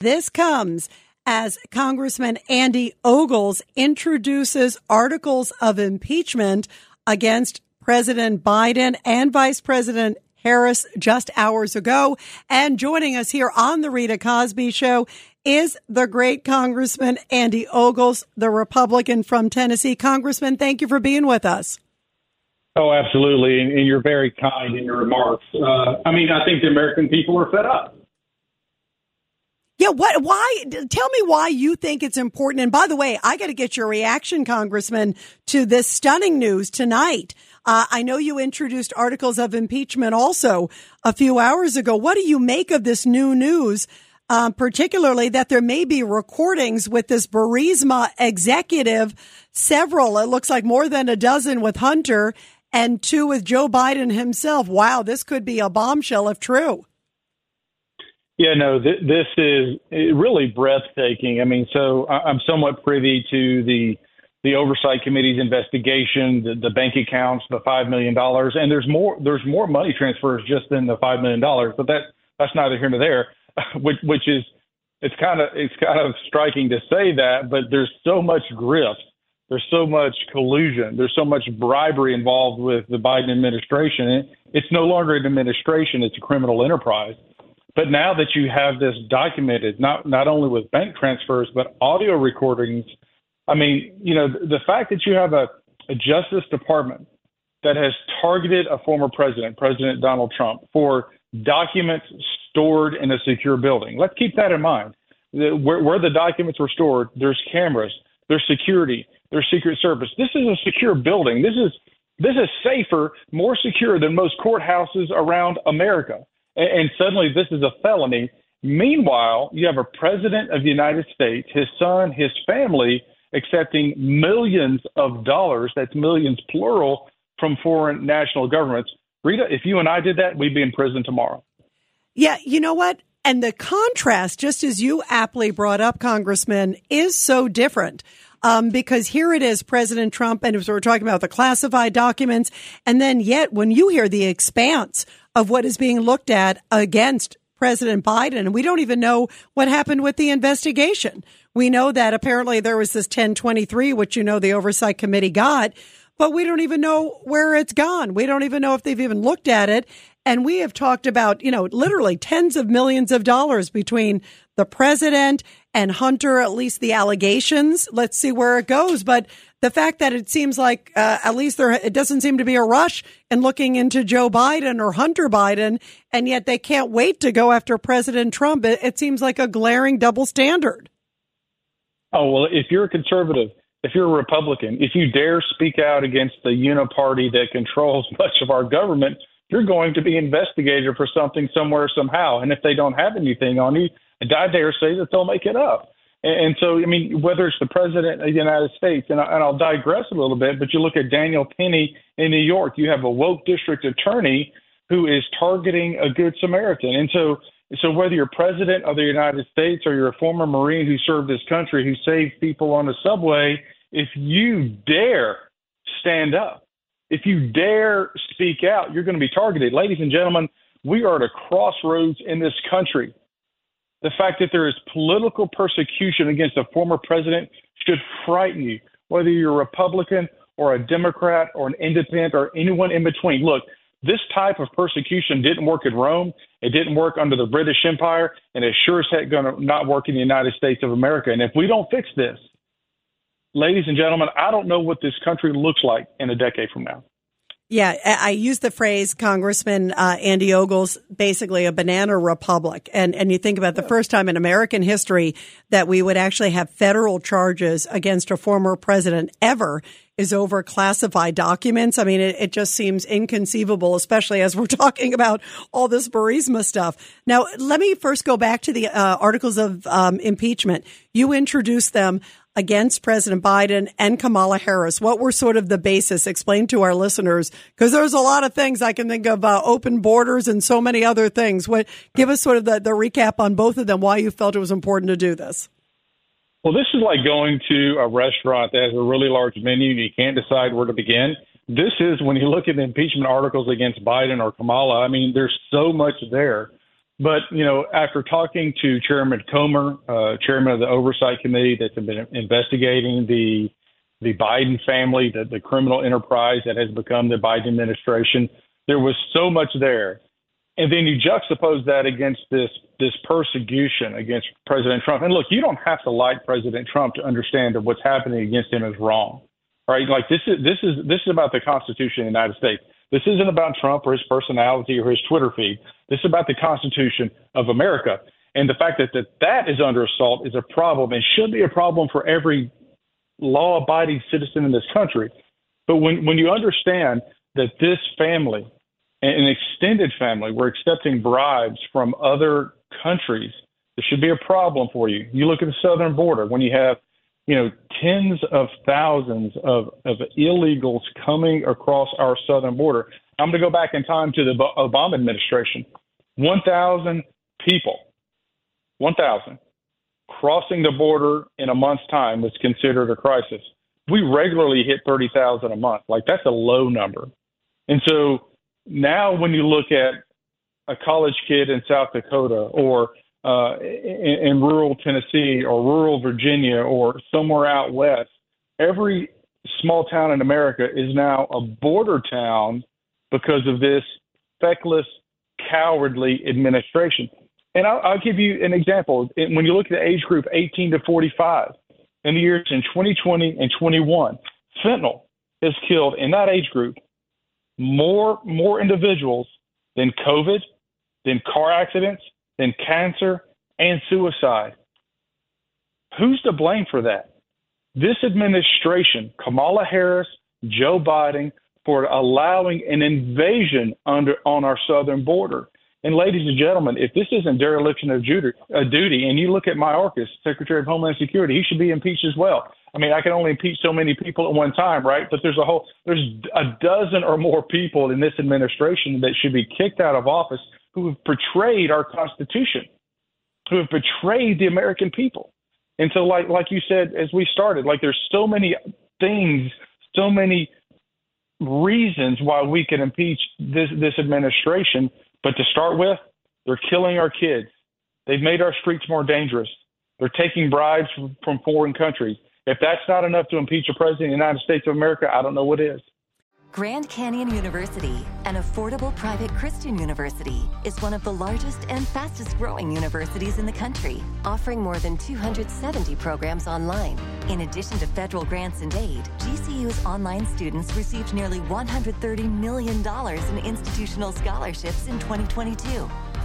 This comes as Congressman Andy Ogles introduces articles of impeachment against President Biden and Vice President Harris just hours ago. And joining us here on the Rita Cosby Show is the great Congressman Andy Ogles, the Republican from Tennessee. Congressman, thank you for being with us. Oh, absolutely. And, you're very kind in your remarks. Uh, I mean, I think the American people are fed up. Yeah, what? Why? Tell me why you think it's important. And by the way, I got to get your reaction, Congressman, to this stunning news tonight. Uh, I know you introduced articles of impeachment also a few hours ago. What do you make of this new news? Um, particularly that there may be recordings with this Burisma executive, several, it looks like more than a dozen with Hunter and two with Joe Biden himself. Wow, this could be a bombshell if true. Yeah, no, th- this is eh, really breathtaking. I mean, so I'm somewhat privy to the the oversight committee's investigation, the, the bank accounts, the five million dollars, and there's more there's more money transfers just than the five million dollars. But that that's neither here nor there, which which is it's kind of it's kind of striking to say that, but there's so much grift, there's so much collusion, there's so much bribery involved with the Biden administration. It's no longer an administration; it's a criminal enterprise. But now that you have this documented, not not only with bank transfers but audio recordings, I mean, you know, the fact that you have a, a Justice Department that has targeted a former president, President Donald Trump, for documents stored in a secure building. Let's keep that in mind. Where, where the documents were stored, there's cameras, there's security, there's Secret Service. This is a secure building. This is this is safer, more secure than most courthouses around America and, suddenly this is a felony. Meanwhile, you have a president of the United States, his son, his family accepting millions of dollars, that's millions plural, from foreign national governments. Rita, if you and I did that, we'd be in prison tomorrow. Yeah, you know what? And the contrast, just as you aptly brought up, Congressman, is so different. Um, because here it is, President Trump, and we're talking about the classified documents. And then yet, when you hear the expanse of what is being looked at against President Biden. And we don't even know what happened with the investigation. We know that apparently there was this 1023, which you know the Oversight Committee got, but we don't even know where it's gone. We don't even know if they've even looked at it. And we have talked about, you know, literally tens of millions of dollars between the president and Hunter, at least the allegations. Let's see where it goes. But the fact that it seems like uh, at least there it doesn't seem to be a rush in looking into Joe Biden or Hunter Biden, and yet they can't wait to go after President Trump. It, it seems like a glaring double standard. Oh well, if you're a conservative, if you're a Republican, if you dare speak out against the uniparty that controls much of our government, you're going to be investigated for something somewhere somehow. And if they don't have anything on you, I dare say that they'll make it up. And so, I mean, whether it's the president of the United States, and, I, and I'll digress a little bit, but you look at Daniel Penny in New York, you have a woke district attorney who is targeting a good Samaritan. And so, so whether you're president of the United States or you're a former Marine who served this country, who saved people on the subway, if you dare stand up, if you dare speak out, you're going to be targeted. Ladies and gentlemen, we are at a crossroads in this country the fact that there is political persecution against a former president should frighten you, whether you're a Republican or a Democrat or an independent or anyone in between. Look, this type of persecution didn't work in Rome. It didn't work under the British Empire, and it sure as heck going to not work in the United States of America. And if we don't fix this, ladies and gentlemen, I don't know what this country looks like in a decade from now. Yeah, I use the phrase, Congressman uh, Andy Ogles, basically a banana republic. And, and you think about the first time in American history that we would actually have federal charges against a former president ever is over classified documents. I mean, it, it just seems inconceivable, especially as we're talking about all this Burisma stuff. Now, let me first go back to the uh, articles of um, impeachment. You introduced them against President Biden and Kamala Harris? What were sort of the basis? Explain to our listeners, because there's a lot of things I can think of, uh, open borders and so many other things. What give us sort of the, the recap on both of them? Why you felt it was important to do this? Well, this is like going to a restaurant that has a really large menu and you can't decide where to begin. This is when you look at the impeachment articles against Biden or Kamala. I mean, there's so much there But you know, after talking to Chairman Comer, uh, Chairman of the Oversight Committee that's been investigating the the Biden family, the, the criminal enterprise that has become the Biden administration, there was so much there. And then you juxtapose that against this this persecution against President Trump. And look, you don't have to like President Trump to understand that what's happening against him is wrong. Right? Like this is this is this is about the Constitution of the United States. This isn't about Trump or his personality or his Twitter feed. This is about the Constitution of America. And the fact that, that that is under assault is a problem and should be a problem for every law abiding citizen in this country. But when, when you understand that this family, an extended family, were accepting bribes from other countries, there should be a problem for you. You look at the southern border when you have you know, tens of thousands of, of illegals coming across our southern border. I'm going to go back in time to the Obama administration. 1,000 people, 1,000 crossing the border in a month's time was considered a crisis. We regularly hit 30,000 a month. Like that's a low number. And so now when you look at a college kid in South Dakota or uh, in, in rural Tennessee or rural Virginia or somewhere out west, every small town in America is now a border town because of this feckless, cowardly administration. And I'll, I'll give you an example. When you look at the age group 18 to 45, in the years in 2020 and 21, fentanyl has killed in that age group more more individuals than COVID, than car accidents, than cancer and suicide. Who's to blame for that? This administration, Kamala Harris, Joe Biden, for allowing an invasion under on our southern border. And ladies and gentlemen, if this isn't dereliction of duty, uh, and you look at Mayorkas, Secretary of Homeland Security, he should be impeached as well. I mean, I can only impeach so many people at one time, right? But there's a whole, there's a dozen or more people in this administration that should be kicked out of office who have betrayed our Constitution, who have betrayed the American people. And so, like like you said, as we started, like there's so many things, so many reasons why we can impeach this this administration. But to start with, they're killing our kids. They've made our streets more dangerous. They're taking bribes from, from foreign countries. If that's not enough to impeach a president of the United States of America, I don't know what is. Grand Canyon University, an affordable private Christian university, is one of the largest and fastest growing universities in the country, offering more than 270 programs online. In addition to federal grants and aid, GCU's online students received nearly $130 million in institutional scholarships in 2022.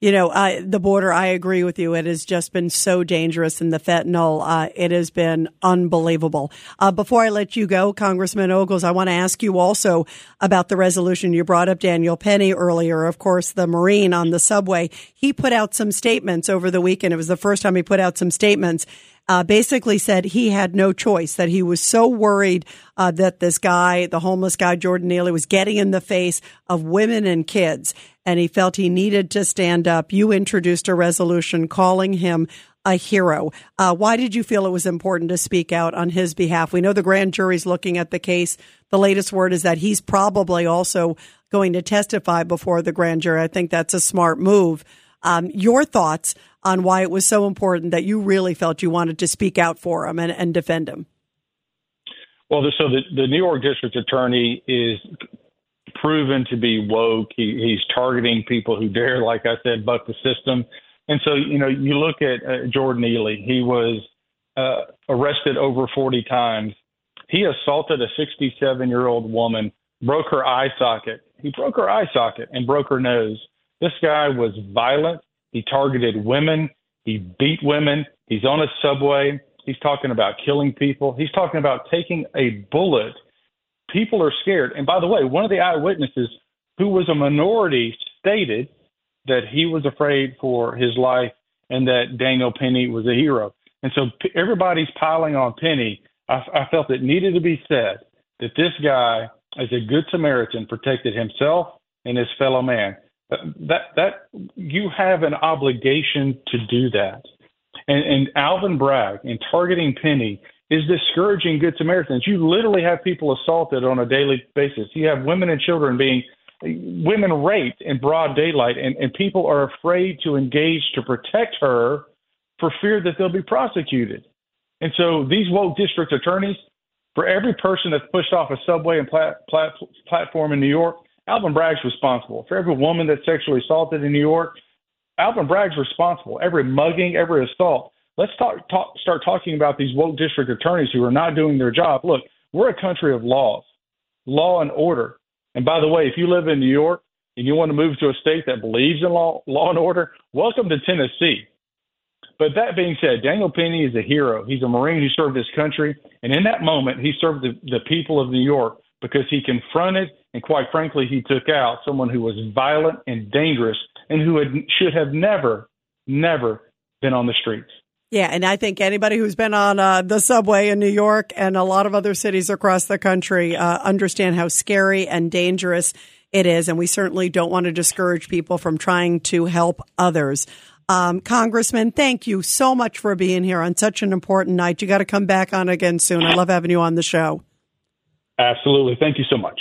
you know, uh, the border, I agree with you. It has just been so dangerous and the fentanyl, uh, it has been unbelievable. Uh, before I let you go, Congressman Ogles, I want to ask you also about the resolution you brought up, Daniel Penny earlier, of course, the Marine on the subway. He put out some statements over the weekend. It was the first time he put out some statements uh, basically said he had no choice, that he was so worried uh, that this guy, the homeless guy, Jordan Neely, was getting in the face of women and kids, and he felt he needed to stand up. You introduced a resolution calling him a hero. Uh, why did you feel it was important to speak out on his behalf? We know the grand jury's looking at the case. The latest word is that he's probably also going to testify before the grand jury. I think that's a smart move. Um, your thoughts on why it was so important that you really felt you wanted to speak out for him and, and defend him. Well, so the, the New York District Attorney is proven to be woke. He, he's targeting people who dare, like I said, buck the system. And so, you know, you look at uh, Jordan Neely. He was uh, arrested over 40 times. He assaulted a 67 year old woman, broke her eye socket. He broke her eye socket and broke her nose. This guy was violent. He targeted women. He beat women. He's on a subway. He's talking about killing people. He's talking about taking a bullet. People are scared. And by the way, one of the eyewitnesses, who was a minority, stated that he was afraid for his life and that Daniel Penny was a hero. And so everybody's piling on Penny. I, I felt it needed to be said that this guy, as a good Samaritan, protected himself and his fellow man uh, that that you have an obligation to do that. And, and Alvin Bragg and targeting Penny is discouraging Good Samaritans. You literally have people assaulted on a daily basis. You have women and children being women raped in broad daylight, and, and people are afraid to engage to protect her for fear that they'll be prosecuted. And so these woke district attorneys, for every person that's pushed off a subway and plat, plat, platform in New York, Alvin Bragg's responsible. For every woman that's sexually assaulted in New York, Alvin Bragg's responsible. Every mugging, every assault. Let's talk, talk, start talking about these woke district attorneys who are not doing their job. Look, we're a country of laws, law and order. And by the way, if you live in New York and you want to move to a state that believes in law, law and order, welcome to Tennessee. But that being said, Daniel Penny is a hero. He's a Marine who served his country. And in that moment, he served the, the people of New York because he confronted and, quite frankly, he took out someone who was violent and dangerous and who had, should have never, never been on the streets. Yeah, and I think anybody who's been on uh, the subway in New York and a lot of other cities across the country uh, understand how scary and dangerous it is. And we certainly don't want to discourage people from trying to help others. Um, Congressman, thank you so much for being here on such an important night. You got to come back on again soon. I love having you on the show. Absolutely. Thank you so much.